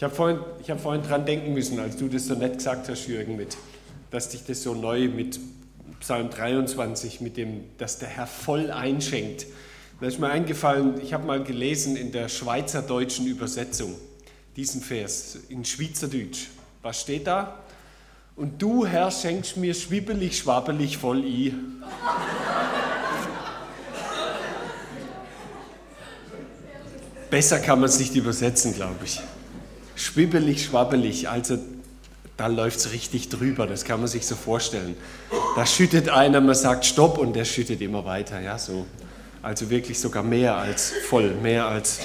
Ich habe vorhin, hab vorhin dran denken müssen, als du das so nett gesagt hast, Jürgen, mit, dass dich das so neu mit Psalm 23, mit dem, dass der Herr voll einschenkt. Da ist mir eingefallen, ich habe mal gelesen in der schweizerdeutschen Übersetzung diesen Vers in Schweizerdeutsch. Was steht da? Und du, Herr, schenkst mir schwibbelig, schwabbelig voll i. Besser kann man es nicht übersetzen, glaube ich. Schwibbelig, schwabbelig, also da läuft es richtig drüber, das kann man sich so vorstellen. Da schüttet einer, man sagt Stopp und der schüttet immer weiter, ja, so. Also wirklich sogar mehr als voll, mehr als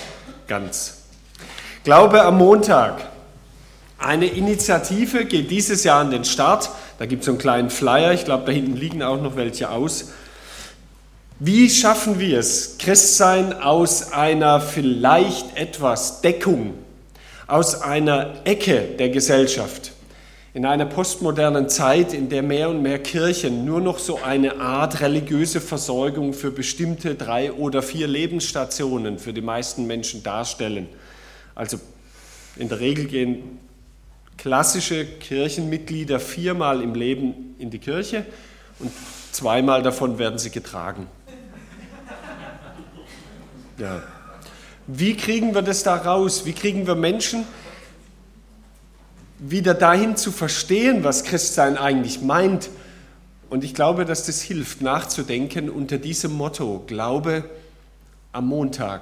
ganz. Glaube am Montag. Eine Initiative geht dieses Jahr an den Start. Da gibt es so einen kleinen Flyer, ich glaube, da hinten liegen auch noch welche aus. Wie schaffen wir es, Christsein aus einer vielleicht etwas Deckung, aus einer Ecke der Gesellschaft in einer postmodernen Zeit, in der mehr und mehr Kirchen nur noch so eine Art religiöse Versorgung für bestimmte drei oder vier Lebensstationen für die meisten Menschen darstellen. Also in der Regel gehen klassische Kirchenmitglieder viermal im Leben in die Kirche und zweimal davon werden sie getragen. Ja. Wie kriegen wir das da raus? Wie kriegen wir Menschen, wieder dahin zu verstehen, was Christsein eigentlich meint. Und ich glaube, dass das hilft, nachzudenken unter diesem Motto, Glaube am Montag.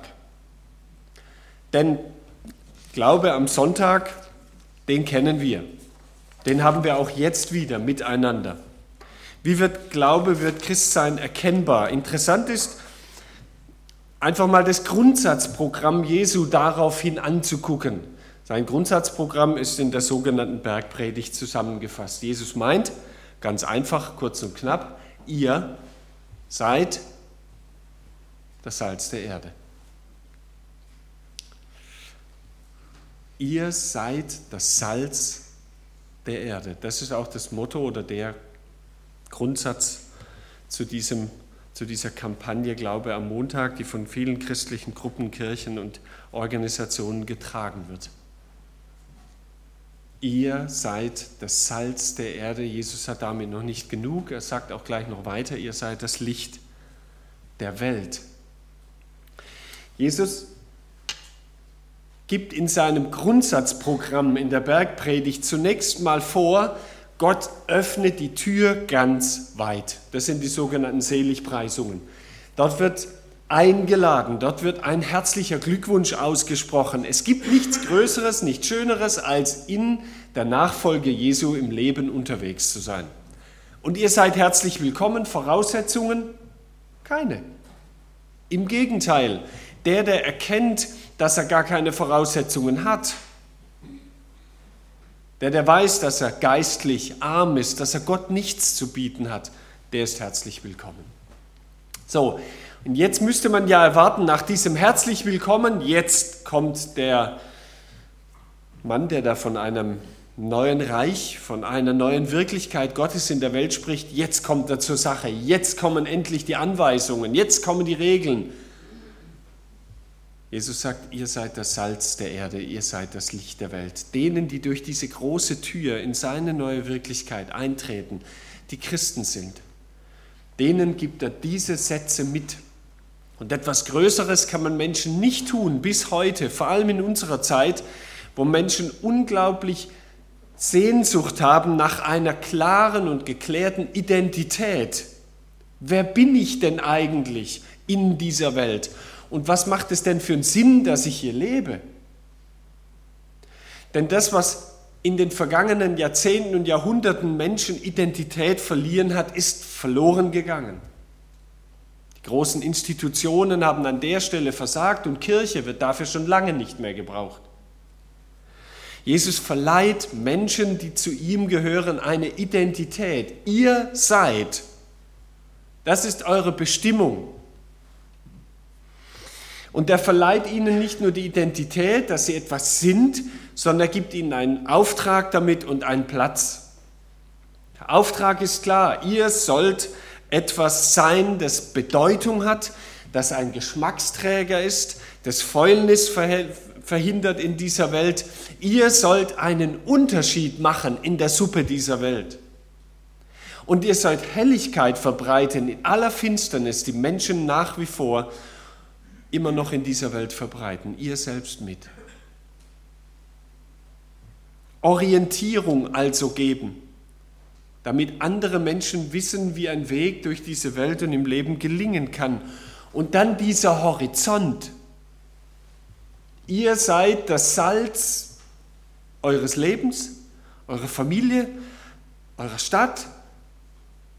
Denn Glaube am Sonntag, den kennen wir. Den haben wir auch jetzt wieder miteinander. Wie wird Glaube, wird Christsein erkennbar? Interessant ist, einfach mal das Grundsatzprogramm Jesu daraufhin anzugucken. Sein Grundsatzprogramm ist in der sogenannten Bergpredigt zusammengefasst. Jesus meint, ganz einfach, kurz und knapp, ihr seid das Salz der Erde. Ihr seid das Salz der Erde. Das ist auch das Motto oder der Grundsatz zu, diesem, zu dieser Kampagne Glaube am Montag, die von vielen christlichen Gruppen, Kirchen und Organisationen getragen wird. Ihr seid das Salz der Erde. Jesus hat damit noch nicht genug. Er sagt auch gleich noch weiter, ihr seid das Licht der Welt. Jesus gibt in seinem Grundsatzprogramm in der Bergpredigt zunächst mal vor, Gott öffnet die Tür ganz weit. Das sind die sogenannten Seligpreisungen. Dort wird eingeladen. Dort wird ein herzlicher Glückwunsch ausgesprochen. Es gibt nichts Größeres, nichts Schöneres, als in der Nachfolge Jesu im Leben unterwegs zu sein. Und ihr seid herzlich willkommen. Voraussetzungen? Keine. Im Gegenteil, der, der erkennt, dass er gar keine Voraussetzungen hat, der, der weiß, dass er geistlich arm ist, dass er Gott nichts zu bieten hat, der ist herzlich willkommen. So, und jetzt müsste man ja erwarten, nach diesem herzlich willkommen, jetzt kommt der Mann, der da von einem neuen Reich, von einer neuen Wirklichkeit Gottes in der Welt spricht, jetzt kommt er zur Sache, jetzt kommen endlich die Anweisungen, jetzt kommen die Regeln. Jesus sagt, ihr seid das Salz der Erde, ihr seid das Licht der Welt. Denen, die durch diese große Tür in seine neue Wirklichkeit eintreten, die Christen sind, denen gibt er diese Sätze mit. Und etwas Größeres kann man Menschen nicht tun bis heute, vor allem in unserer Zeit, wo Menschen unglaublich Sehnsucht haben nach einer klaren und geklärten Identität. Wer bin ich denn eigentlich in dieser Welt? Und was macht es denn für einen Sinn, dass ich hier lebe? Denn das, was in den vergangenen Jahrzehnten und Jahrhunderten Menschen Identität verlieren hat, ist verloren gegangen. Die großen Institutionen haben an der Stelle versagt und Kirche wird dafür schon lange nicht mehr gebraucht. Jesus verleiht Menschen, die zu ihm gehören, eine Identität. Ihr seid. Das ist eure Bestimmung. Und er verleiht ihnen nicht nur die Identität, dass sie etwas sind, sondern er gibt ihnen einen Auftrag damit und einen Platz. Der Auftrag ist klar, ihr sollt etwas sein, das Bedeutung hat, das ein Geschmacksträger ist, das Fäulnis verhindert in dieser Welt. Ihr sollt einen Unterschied machen in der Suppe dieser Welt. Und ihr sollt Helligkeit verbreiten in aller Finsternis, die Menschen nach wie vor immer noch in dieser Welt verbreiten. Ihr selbst mit. Orientierung also geben, damit andere Menschen wissen, wie ein Weg durch diese Welt und im Leben gelingen kann. Und dann dieser Horizont. Ihr seid das Salz eures Lebens, eurer Familie, eurer Stadt.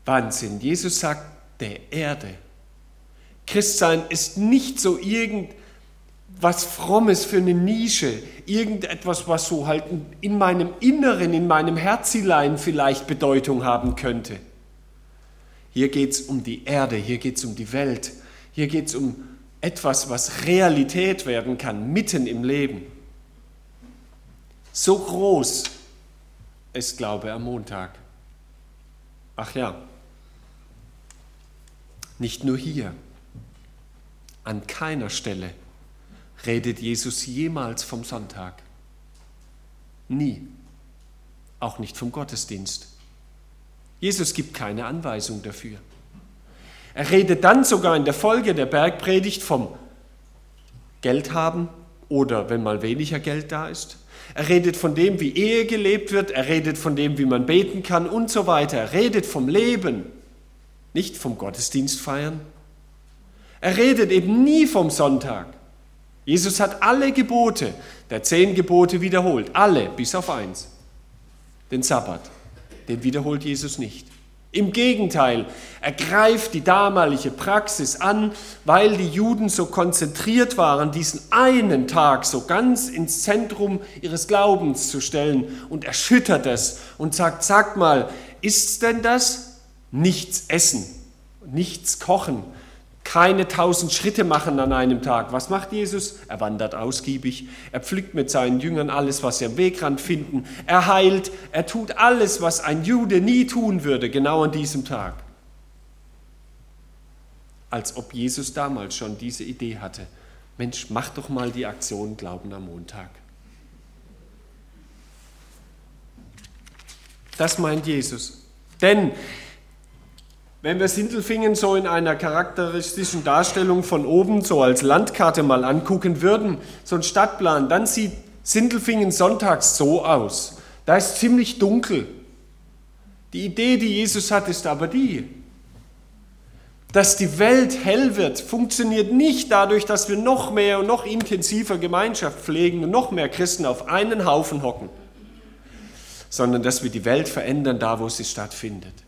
Wahnsinn. Jesus sagt, der Erde. Christsein ist nicht so irgendein was Frommes für eine Nische, irgendetwas, was so halt in meinem Inneren, in meinem Herzilein vielleicht Bedeutung haben könnte. Hier geht es um die Erde, hier geht es um die Welt, hier geht es um etwas, was Realität werden kann, mitten im Leben. So groß ist Glaube am Montag. Ach ja, nicht nur hier, an keiner Stelle redet Jesus jemals vom Sonntag. Nie. Auch nicht vom Gottesdienst. Jesus gibt keine Anweisung dafür. Er redet dann sogar in der Folge der Bergpredigt vom Geld haben oder wenn mal weniger Geld da ist. Er redet von dem, wie Ehe gelebt wird. Er redet von dem, wie man beten kann und so weiter. Er redet vom Leben, nicht vom Gottesdienst feiern. Er redet eben nie vom Sonntag. Jesus hat alle Gebote der zehn Gebote wiederholt, alle bis auf eins, den Sabbat. Den wiederholt Jesus nicht. Im Gegenteil, er greift die damalige Praxis an, weil die Juden so konzentriert waren, diesen einen Tag so ganz ins Zentrum ihres Glaubens zu stellen und erschüttert es und sagt, sag mal, ist's denn das? Nichts essen, nichts kochen, keine tausend Schritte machen an einem Tag. Was macht Jesus? Er wandert ausgiebig, er pflückt mit seinen Jüngern alles, was sie am Wegrand finden, er heilt, er tut alles, was ein Jude nie tun würde, genau an diesem Tag. Als ob Jesus damals schon diese Idee hatte. Mensch, mach doch mal die Aktion Glauben am Montag. Das meint Jesus. Denn wenn wir Sindelfingen so in einer charakteristischen Darstellung von oben, so als Landkarte mal angucken würden, so ein Stadtplan, dann sieht Sindelfingen sonntags so aus. Da ist ziemlich dunkel. Die Idee, die Jesus hat, ist aber die, dass die Welt hell wird, funktioniert nicht dadurch, dass wir noch mehr und noch intensiver Gemeinschaft pflegen und noch mehr Christen auf einen Haufen hocken, sondern dass wir die Welt verändern, da wo sie stattfindet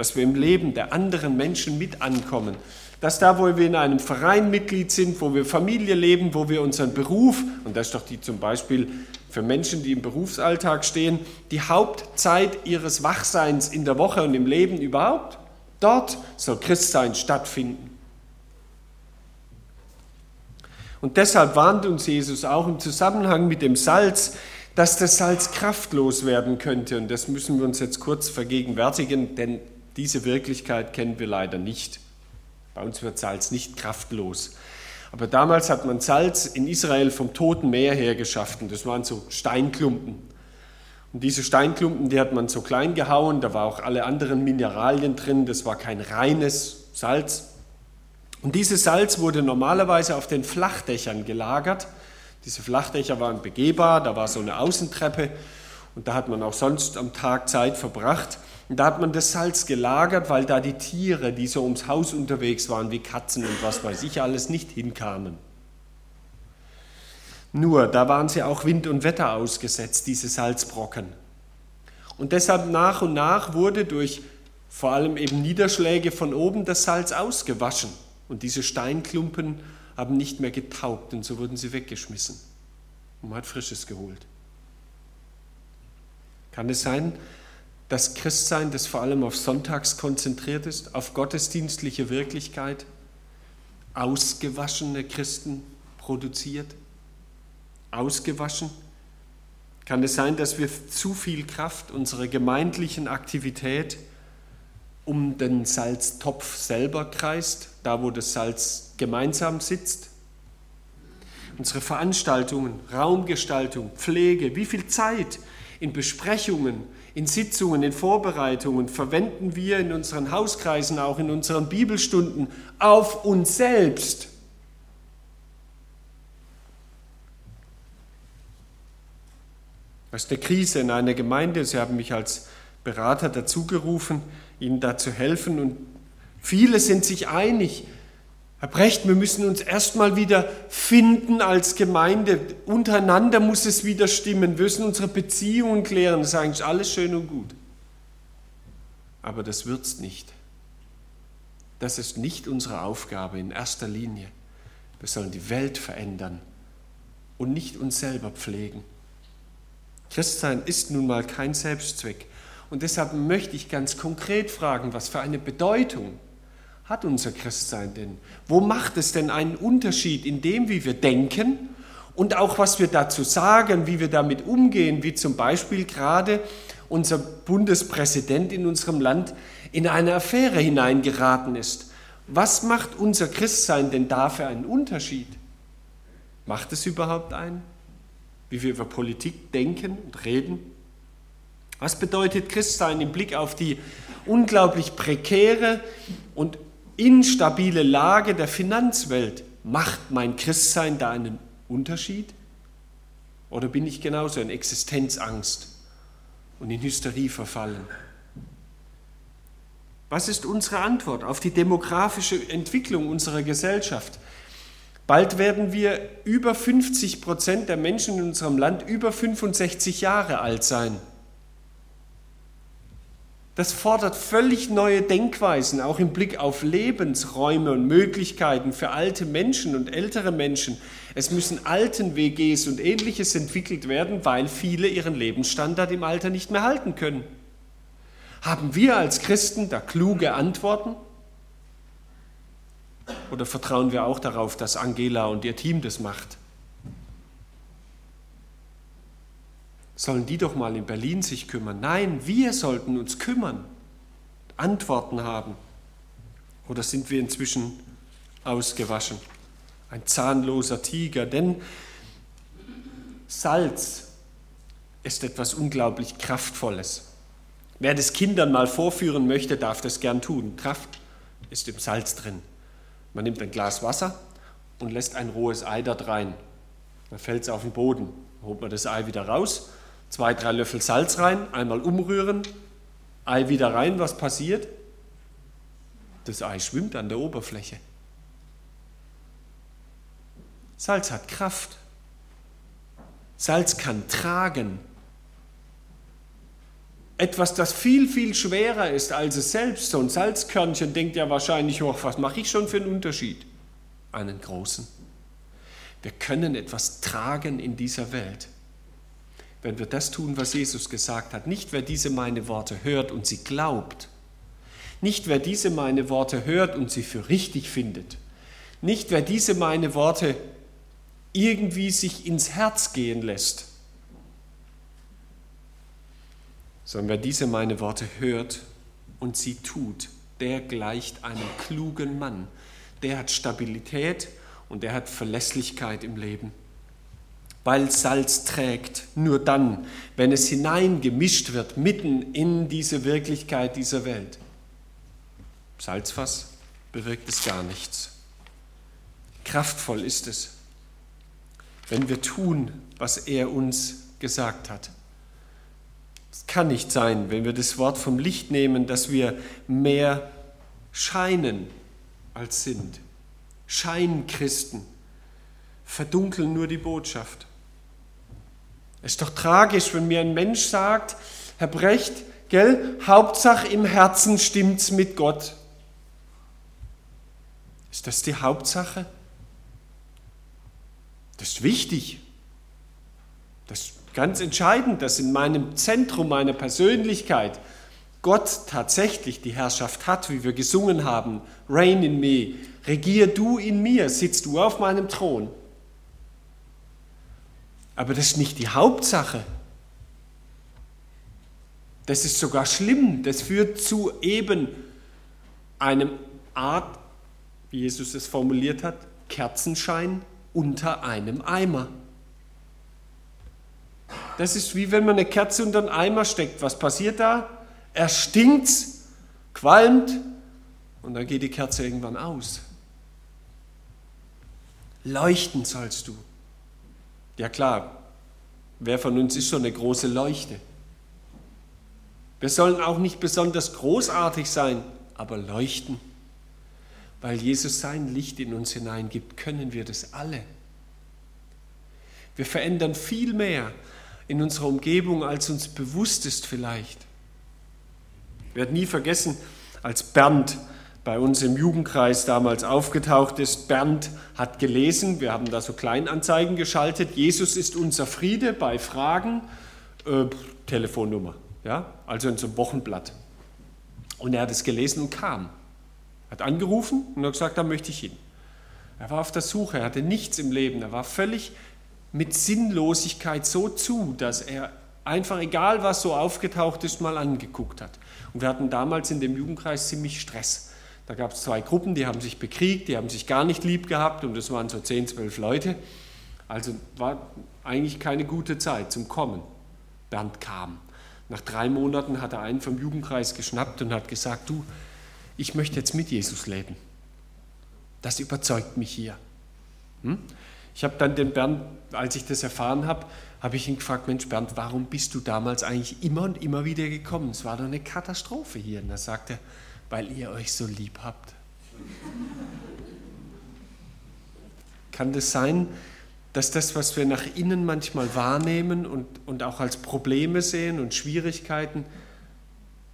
dass wir im Leben der anderen Menschen mit ankommen, dass da, wo wir in einem Verein Mitglied sind, wo wir Familie leben, wo wir unseren Beruf, und das ist doch die zum Beispiel für Menschen, die im Berufsalltag stehen, die Hauptzeit ihres Wachseins in der Woche und im Leben überhaupt, dort soll Christsein stattfinden. Und deshalb warnt uns Jesus auch im Zusammenhang mit dem Salz, dass das Salz kraftlos werden könnte. Und das müssen wir uns jetzt kurz vergegenwärtigen, denn diese Wirklichkeit kennen wir leider nicht. Bei uns wird Salz nicht kraftlos. Aber damals hat man Salz in Israel vom Toten Meer her geschafft. Und das waren so Steinklumpen. Und diese Steinklumpen, die hat man so klein gehauen, da war auch alle anderen Mineralien drin, das war kein reines Salz. Und dieses Salz wurde normalerweise auf den Flachdächern gelagert. Diese Flachdächer waren begehbar, da war so eine Außentreppe und da hat man auch sonst am Tag Zeit verbracht. Und da hat man das Salz gelagert, weil da die Tiere, die so ums Haus unterwegs waren, wie Katzen und was weiß ich alles, nicht hinkamen. Nur, da waren sie auch Wind und Wetter ausgesetzt, diese Salzbrocken. Und deshalb nach und nach wurde durch vor allem eben Niederschläge von oben das Salz ausgewaschen. Und diese Steinklumpen haben nicht mehr getaugt und so wurden sie weggeschmissen. Und man hat Frisches geholt. Kann es sein, das Christsein, das vor allem auf Sonntags konzentriert ist, auf gottesdienstliche Wirklichkeit, ausgewaschene Christen produziert? Ausgewaschen? Kann es sein, dass wir zu viel Kraft unserer gemeindlichen Aktivität um den Salztopf selber kreist, da wo das Salz gemeinsam sitzt? unsere Veranstaltungen, Raumgestaltung, Pflege, wie viel Zeit in Besprechungen, in Sitzungen, in Vorbereitungen verwenden wir in unseren Hauskreisen, auch in unseren Bibelstunden auf uns selbst. Ist eine Krise in einer Gemeinde. Sie haben mich als Berater dazugerufen, Ihnen da zu helfen. Und viele sind sich einig, Herr Brecht, wir müssen uns erstmal wieder finden als Gemeinde. Untereinander muss es wieder stimmen. Wir müssen unsere Beziehungen klären. Das ist eigentlich alles schön und gut. Aber das wird es nicht. Das ist nicht unsere Aufgabe in erster Linie. Wir sollen die Welt verändern und nicht uns selber pflegen. Christsein ist nun mal kein Selbstzweck. Und deshalb möchte ich ganz konkret fragen, was für eine Bedeutung hat unser Christsein denn? Wo macht es denn einen Unterschied in dem, wie wir denken und auch was wir dazu sagen, wie wir damit umgehen, wie zum Beispiel gerade unser Bundespräsident in unserem Land in eine Affäre hineingeraten ist? Was macht unser Christsein denn da für einen Unterschied? Macht es überhaupt einen? Wie wir über Politik denken und reden? Was bedeutet Christsein im Blick auf die unglaublich prekäre und instabile Lage der Finanzwelt, macht mein Christsein da einen Unterschied? Oder bin ich genauso in Existenzangst und in Hysterie verfallen? Was ist unsere Antwort auf die demografische Entwicklung unserer Gesellschaft? Bald werden wir über 50 Prozent der Menschen in unserem Land über 65 Jahre alt sein. Das fordert völlig neue Denkweisen, auch im Blick auf Lebensräume und Möglichkeiten für alte Menschen und ältere Menschen. Es müssen Alten-WGs und ähnliches entwickelt werden, weil viele ihren Lebensstandard im Alter nicht mehr halten können. Haben wir als Christen da kluge Antworten? Oder vertrauen wir auch darauf, dass Angela und ihr Team das macht? Sollen die doch mal in Berlin sich kümmern. Nein, wir sollten uns kümmern, Antworten haben. Oder sind wir inzwischen ausgewaschen? Ein zahnloser Tiger, denn Salz ist etwas unglaublich Kraftvolles. Wer das Kindern mal vorführen möchte, darf das gern tun. Kraft ist im Salz drin. Man nimmt ein Glas Wasser und lässt ein rohes Ei dort rein. Dann fällt es auf den Boden. Holt man das Ei wieder raus zwei, drei Löffel Salz rein, einmal umrühren, Ei wieder rein, was passiert? Das Ei schwimmt an der Oberfläche. Salz hat Kraft. Salz kann tragen. Etwas, das viel, viel schwerer ist als es selbst. So ein Salzkörnchen denkt ja wahrscheinlich, oh, was mache ich schon für einen Unterschied? Einen großen. Wir können etwas tragen in dieser Welt wenn wir das tun, was Jesus gesagt hat. Nicht wer diese meine Worte hört und sie glaubt. Nicht wer diese meine Worte hört und sie für richtig findet. Nicht wer diese meine Worte irgendwie sich ins Herz gehen lässt. Sondern wer diese meine Worte hört und sie tut, der gleicht einem klugen Mann. Der hat Stabilität und der hat Verlässlichkeit im Leben weil Salz trägt, nur dann, wenn es hineingemischt wird mitten in diese Wirklichkeit dieser Welt. Salzfass bewirkt es gar nichts. Kraftvoll ist es, wenn wir tun, was er uns gesagt hat. Es kann nicht sein, wenn wir das Wort vom Licht nehmen, dass wir mehr scheinen als sind. Scheinchristen verdunkeln nur die Botschaft. Es ist doch tragisch, wenn mir ein Mensch sagt, Herr Brecht, gell, Hauptsache im Herzen stimmt's mit Gott. Ist das die Hauptsache? Das ist wichtig. Das ist ganz entscheidend, dass in meinem Zentrum meiner Persönlichkeit Gott tatsächlich die Herrschaft hat, wie wir gesungen haben. Reign in me, regier du in mir, sitzt du auf meinem Thron. Aber das ist nicht die Hauptsache. Das ist sogar schlimm. Das führt zu eben einem Art, wie Jesus es formuliert hat, Kerzenschein unter einem Eimer. Das ist wie wenn man eine Kerze unter einen Eimer steckt. Was passiert da? Er stinkt, qualmt und dann geht die Kerze irgendwann aus. Leuchten sollst du. Ja klar, wer von uns ist schon eine große Leuchte? Wir sollen auch nicht besonders großartig sein, aber leuchten. Weil Jesus sein Licht in uns hineingibt, können wir das alle. Wir verändern viel mehr in unserer Umgebung, als uns bewusst ist vielleicht. Ich werde nie vergessen, als Bernd bei uns im Jugendkreis damals aufgetaucht ist. Bernd hat gelesen, wir haben da so Kleinanzeigen geschaltet, Jesus ist unser Friede bei Fragen, äh, Telefonnummer, ja, also in so einem Wochenblatt. Und er hat es gelesen und kam, hat angerufen und hat gesagt, da möchte ich hin. Er war auf der Suche, er hatte nichts im Leben, er war völlig mit Sinnlosigkeit so zu, dass er einfach, egal was so aufgetaucht ist, mal angeguckt hat. Und wir hatten damals in dem Jugendkreis ziemlich Stress da gab es zwei Gruppen, die haben sich bekriegt, die haben sich gar nicht lieb gehabt und es waren so 10, 12 Leute. Also war eigentlich keine gute Zeit zum Kommen. Bernd kam. Nach drei Monaten hat er einen vom Jugendkreis geschnappt und hat gesagt, du, ich möchte jetzt mit Jesus leben. Das überzeugt mich hier. Hm? Ich habe dann den Bernd, als ich das erfahren habe, habe ich ihn gefragt, Mensch Bernd, warum bist du damals eigentlich immer und immer wieder gekommen? Es war doch eine Katastrophe hier. Und da sagte er, weil ihr euch so lieb habt. Kann das sein, dass das, was wir nach innen manchmal wahrnehmen und, und auch als Probleme sehen und Schwierigkeiten,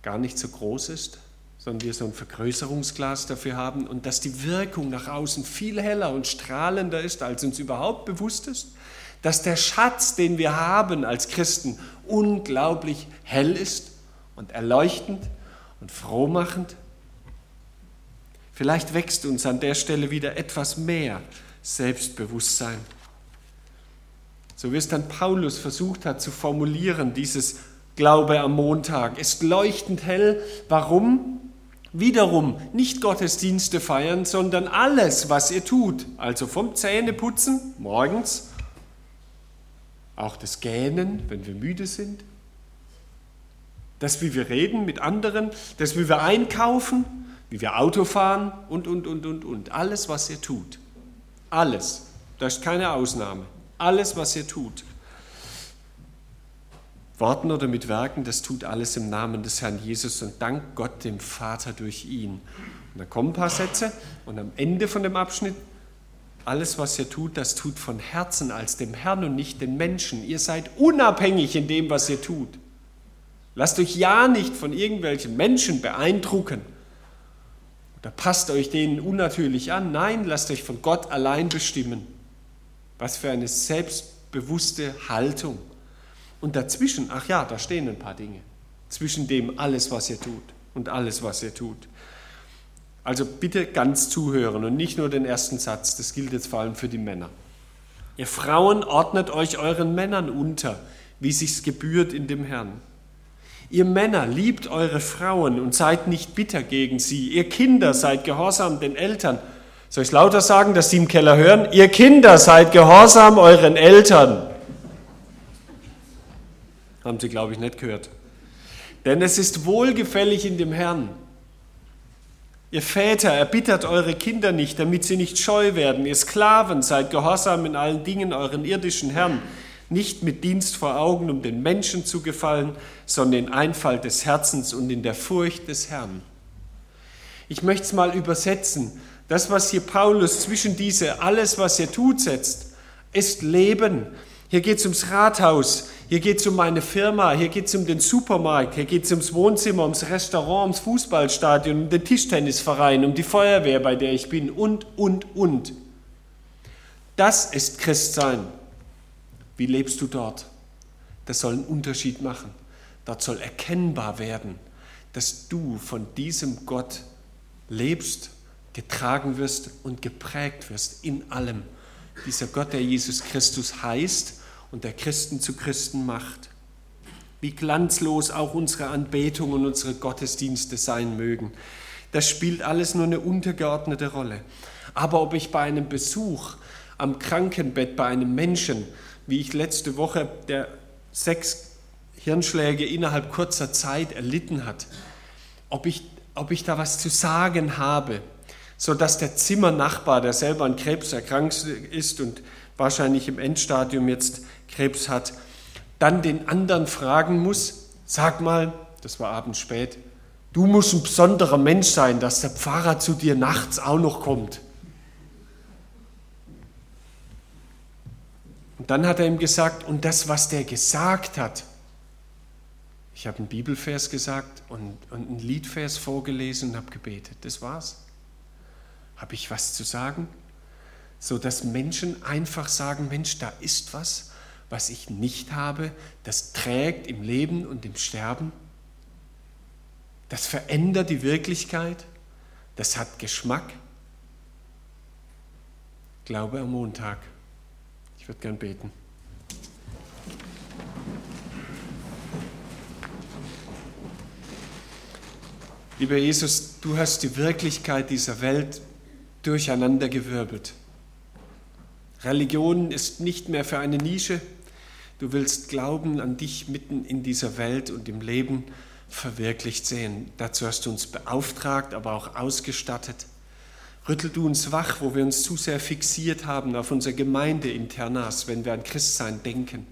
gar nicht so groß ist, sondern wir so ein Vergrößerungsglas dafür haben und dass die Wirkung nach außen viel heller und strahlender ist, als uns überhaupt bewusst ist? Dass der Schatz, den wir haben als Christen, unglaublich hell ist und erleuchtend und frohmachend? Vielleicht wächst uns an der Stelle wieder etwas mehr Selbstbewusstsein. So wie es dann Paulus versucht hat zu formulieren, dieses Glaube am Montag, ist leuchtend hell. Warum? Wiederum nicht Gottesdienste feiern, sondern alles, was ihr tut. Also vom Zähneputzen morgens, auch das Gähnen, wenn wir müde sind, das, wie wir reden mit anderen, das, wie wir einkaufen, wie wir Auto fahren und, und, und, und, und. Alles, was ihr tut. Alles. Da ist keine Ausnahme. Alles, was ihr tut. Worten oder mit Werken, das tut alles im Namen des Herrn Jesus und dank Gott dem Vater durch ihn. Und dann kommen ein paar Sätze und am Ende von dem Abschnitt, alles, was ihr tut, das tut von Herzen als dem Herrn und nicht den Menschen. Ihr seid unabhängig in dem, was ihr tut. Lasst euch ja nicht von irgendwelchen Menschen beeindrucken oder passt euch denen unnatürlich an. Nein, lasst euch von Gott allein bestimmen. Was für eine selbstbewusste Haltung. Und dazwischen, ach ja, da stehen ein paar Dinge. Zwischen dem alles, was ihr tut und alles, was ihr tut. Also bitte ganz zuhören und nicht nur den ersten Satz. Das gilt jetzt vor allem für die Männer. Ihr Frauen ordnet euch euren Männern unter, wie sich's gebührt in dem Herrn. Ihr Männer, liebt eure Frauen und seid nicht bitter gegen sie. Ihr Kinder, seid gehorsam den Eltern. Soll ich lauter sagen, dass die im Keller hören? Ihr Kinder, seid gehorsam euren Eltern. Haben sie, glaube ich, nicht gehört. Denn es ist wohlgefällig in dem Herrn. Ihr Väter, erbittert eure Kinder nicht, damit sie nicht scheu werden. Ihr Sklaven, seid gehorsam in allen Dingen euren irdischen Herrn nicht mit Dienst vor Augen, um den Menschen zu gefallen, sondern in Einfalt des Herzens und in der Furcht des Herrn. Ich möchte es mal übersetzen. Das, was hier Paulus zwischen diese alles, was er tut, setzt, ist Leben. Hier geht es ums Rathaus, hier geht es um meine Firma, hier geht es um den Supermarkt, hier geht es ums Wohnzimmer, ums Restaurant, ums Fußballstadion, um den Tischtennisverein, um die Feuerwehr, bei der ich bin und, und, und. Das ist Christsein. Wie lebst du dort? Das soll einen Unterschied machen. Dort soll erkennbar werden, dass du von diesem Gott lebst, getragen wirst und geprägt wirst in allem. Dieser Gott, der Jesus Christus heißt und der Christen zu Christen macht. Wie glanzlos auch unsere Anbetung und unsere Gottesdienste sein mögen. Das spielt alles nur eine untergeordnete Rolle. Aber ob ich bei einem Besuch am Krankenbett bei einem Menschen, wie ich letzte Woche, der sechs Hirnschläge innerhalb kurzer Zeit erlitten hat, ob ich, ob ich da was zu sagen habe, sodass der Zimmernachbar, der selber an Krebs erkrankt ist und wahrscheinlich im Endstadium jetzt Krebs hat, dann den anderen fragen muss, sag mal, das war abends spät, du musst ein besonderer Mensch sein, dass der Pfarrer zu dir nachts auch noch kommt. Und dann hat er ihm gesagt, und das, was der gesagt hat, ich habe einen Bibelvers gesagt und, und einen Liedvers vorgelesen und habe gebetet. Das war's. Habe ich was zu sagen? So dass Menschen einfach sagen: Mensch, da ist was, was ich nicht habe, das trägt im Leben und im Sterben. Das verändert die Wirklichkeit. Das hat Geschmack. Glaube am Montag. Ich würde gern beten. Lieber Jesus, du hast die Wirklichkeit dieser Welt durcheinandergewirbelt. Religion ist nicht mehr für eine Nische. Du willst Glauben an dich mitten in dieser Welt und im Leben verwirklicht sehen. Dazu hast du uns beauftragt, aber auch ausgestattet. Rüttel du uns wach, wo wir uns zu sehr fixiert haben auf unser Gemeindeinternas, wenn wir an Christsein denken.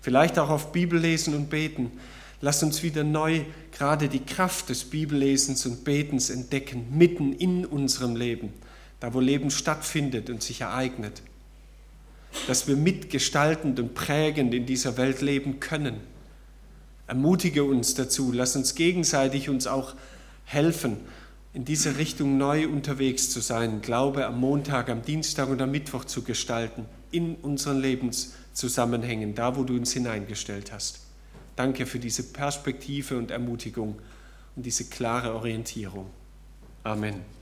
Vielleicht auch auf Bibellesen und Beten. Lass uns wieder neu gerade die Kraft des Bibellesens und Betens entdecken, mitten in unserem Leben, da wo Leben stattfindet und sich ereignet. Dass wir mitgestaltend und prägend in dieser Welt leben können. Ermutige uns dazu, lass uns gegenseitig uns auch helfen, in diese Richtung neu unterwegs zu sein, Glaube am Montag, am Dienstag und am Mittwoch zu gestalten, in unseren Lebenszusammenhängen, da wo du uns hineingestellt hast. Danke für diese Perspektive und Ermutigung und diese klare Orientierung. Amen.